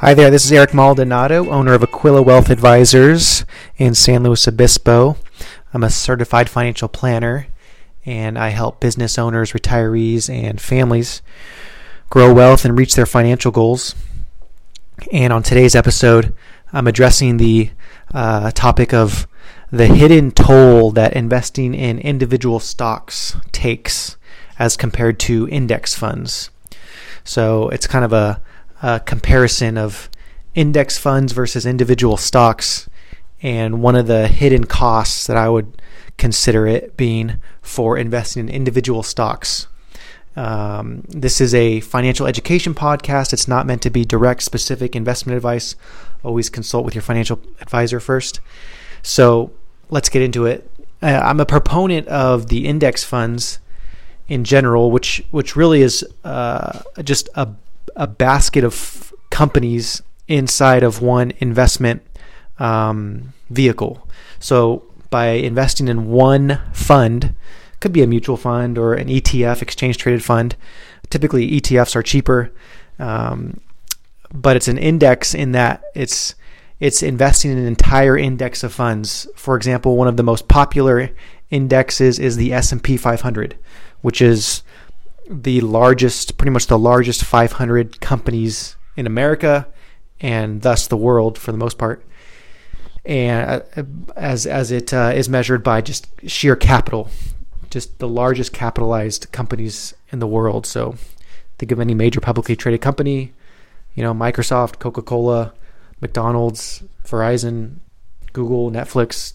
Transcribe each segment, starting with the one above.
Hi there, this is Eric Maldonado, owner of Aquila Wealth Advisors in San Luis Obispo. I'm a certified financial planner and I help business owners, retirees, and families grow wealth and reach their financial goals. And on today's episode, I'm addressing the uh, topic of the hidden toll that investing in individual stocks takes as compared to index funds. So it's kind of a, comparison of index funds versus individual stocks. And one of the hidden costs that I would consider it being for investing in individual stocks. Um, this is a financial education podcast. It's not meant to be direct, specific investment advice. Always consult with your financial advisor first. So let's get into it. Uh, I'm a proponent of the index funds in general, which which really is uh, just a a basket of companies inside of one investment um, vehicle. So by investing in one fund, could be a mutual fund or an ETF, exchange traded fund. Typically, ETFs are cheaper, um, but it's an index in that it's it's investing in an entire index of funds. For example, one of the most popular indexes is the S&P 500, which is the largest, pretty much the largest 500 companies in America and thus the world for the most part. And uh, as as it uh, is measured by just sheer capital, just the largest capitalized companies in the world. So think of any major publicly traded company, you know, Microsoft, Coca-Cola, McDonald's, Verizon, Google, Netflix,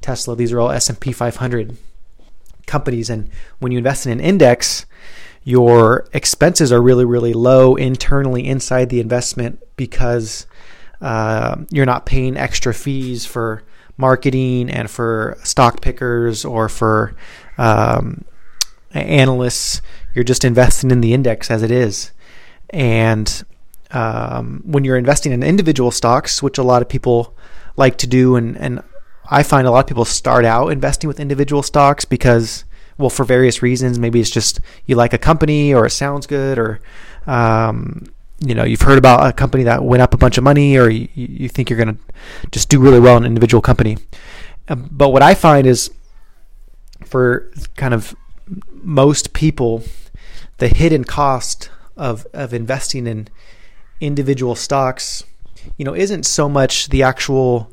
Tesla. These are all S&P 500 companies, and when you invest in an index, your expenses are really, really low internally inside the investment because uh, you're not paying extra fees for marketing and for stock pickers or for um, analysts. You're just investing in the index as it is. And um, when you're investing in individual stocks, which a lot of people like to do, and, and I find a lot of people start out investing with individual stocks because, well, for various reasons. Maybe it's just you like a company or it sounds good, or um, you know you've heard about a company that went up a bunch of money, or you, you think you're going to just do really well in an individual company. Um, but what I find is, for kind of most people, the hidden cost of of investing in individual stocks, you know, isn't so much the actual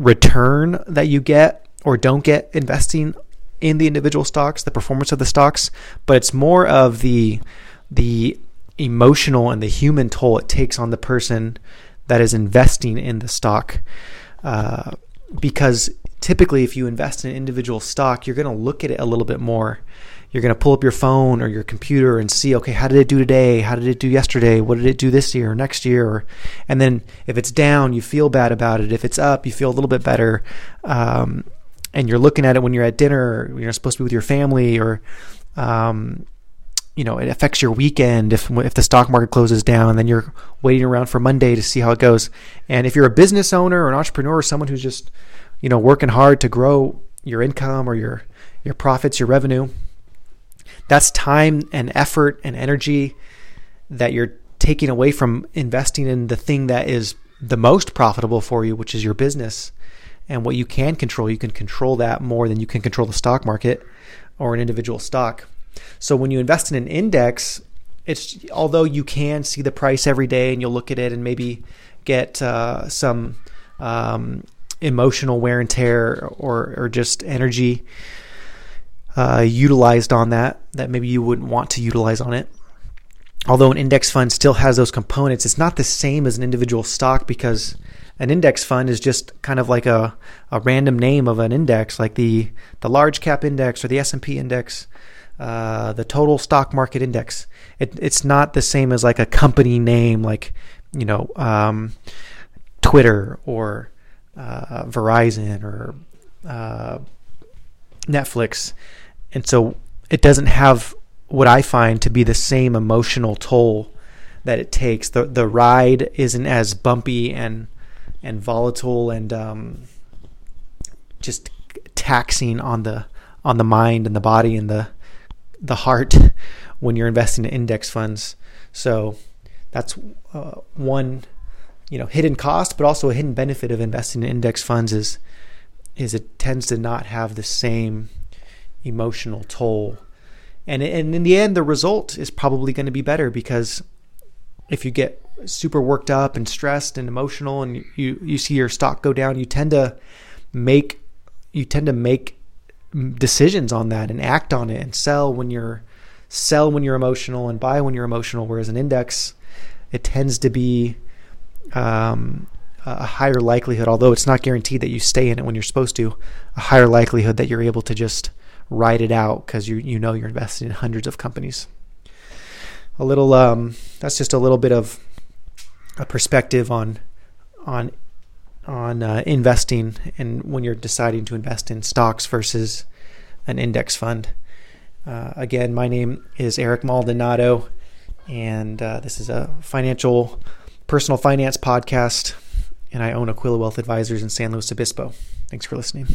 return that you get or don't get investing in the individual stocks, the performance of the stocks, but it's more of the the emotional and the human toll it takes on the person that is investing in the stock. Uh, because typically, if you invest in an individual stock, you're going to look at it a little bit more you're going to pull up your phone or your computer and see, okay, how did it do today? How did it do yesterday? What did it do this year or next year? And then if it's down, you feel bad about it. If it's up, you feel a little bit better. Um, and you're looking at it when you're at dinner, you're supposed to be with your family, or, um, you know, it affects your weekend if if the stock market closes down. Then you're waiting around for Monday to see how it goes. And if you're a business owner or an entrepreneur or someone who's just, you know, working hard to grow your income or your your profits, your revenue, that's time and effort and energy that you're taking away from investing in the thing that is the most profitable for you, which is your business. And what you can control, you can control that more than you can control the stock market or an individual stock. So when you invest in an index, it's although you can see the price every day and you'll look at it and maybe get uh, some um, emotional wear and tear or, or just energy uh, utilized on that that maybe you wouldn't want to utilize on it. Although an index fund still has those components, it's not the same as an individual stock because an index fund is just kind of like a, a random name of an index, like the the large cap index or the S and P index, uh, the total stock market index. It, it's not the same as like a company name, like you know um, Twitter or uh, Verizon or uh, Netflix. And so it doesn't have what I find to be the same emotional toll that it takes. The the ride isn't as bumpy and and volatile and um, just taxing on the on the mind and the body and the the heart when you're investing in index funds. So that's uh, one you know hidden cost, but also a hidden benefit of investing in index funds is is it tends to not have the same emotional toll. And, and in the end, the result is probably going to be better because if you get super worked up and stressed and emotional and you, you see your stock go down, you tend to make you tend to make decisions on that and act on it and sell when you're sell when you're emotional and buy when you're emotional. Whereas an index, it tends to be um, a higher likelihood, although it's not guaranteed that you stay in it when you're supposed to, a higher likelihood that you're able to just ride it out because you you know you're investing in hundreds of companies. A little um, that's just a little bit of a perspective on on on uh, investing and when you're deciding to invest in stocks versus an index fund. Uh, again, my name is Eric Maldonado, and uh, this is a financial personal finance podcast and I own Aquila Wealth Advisors in San Luis Obispo. Thanks for listening.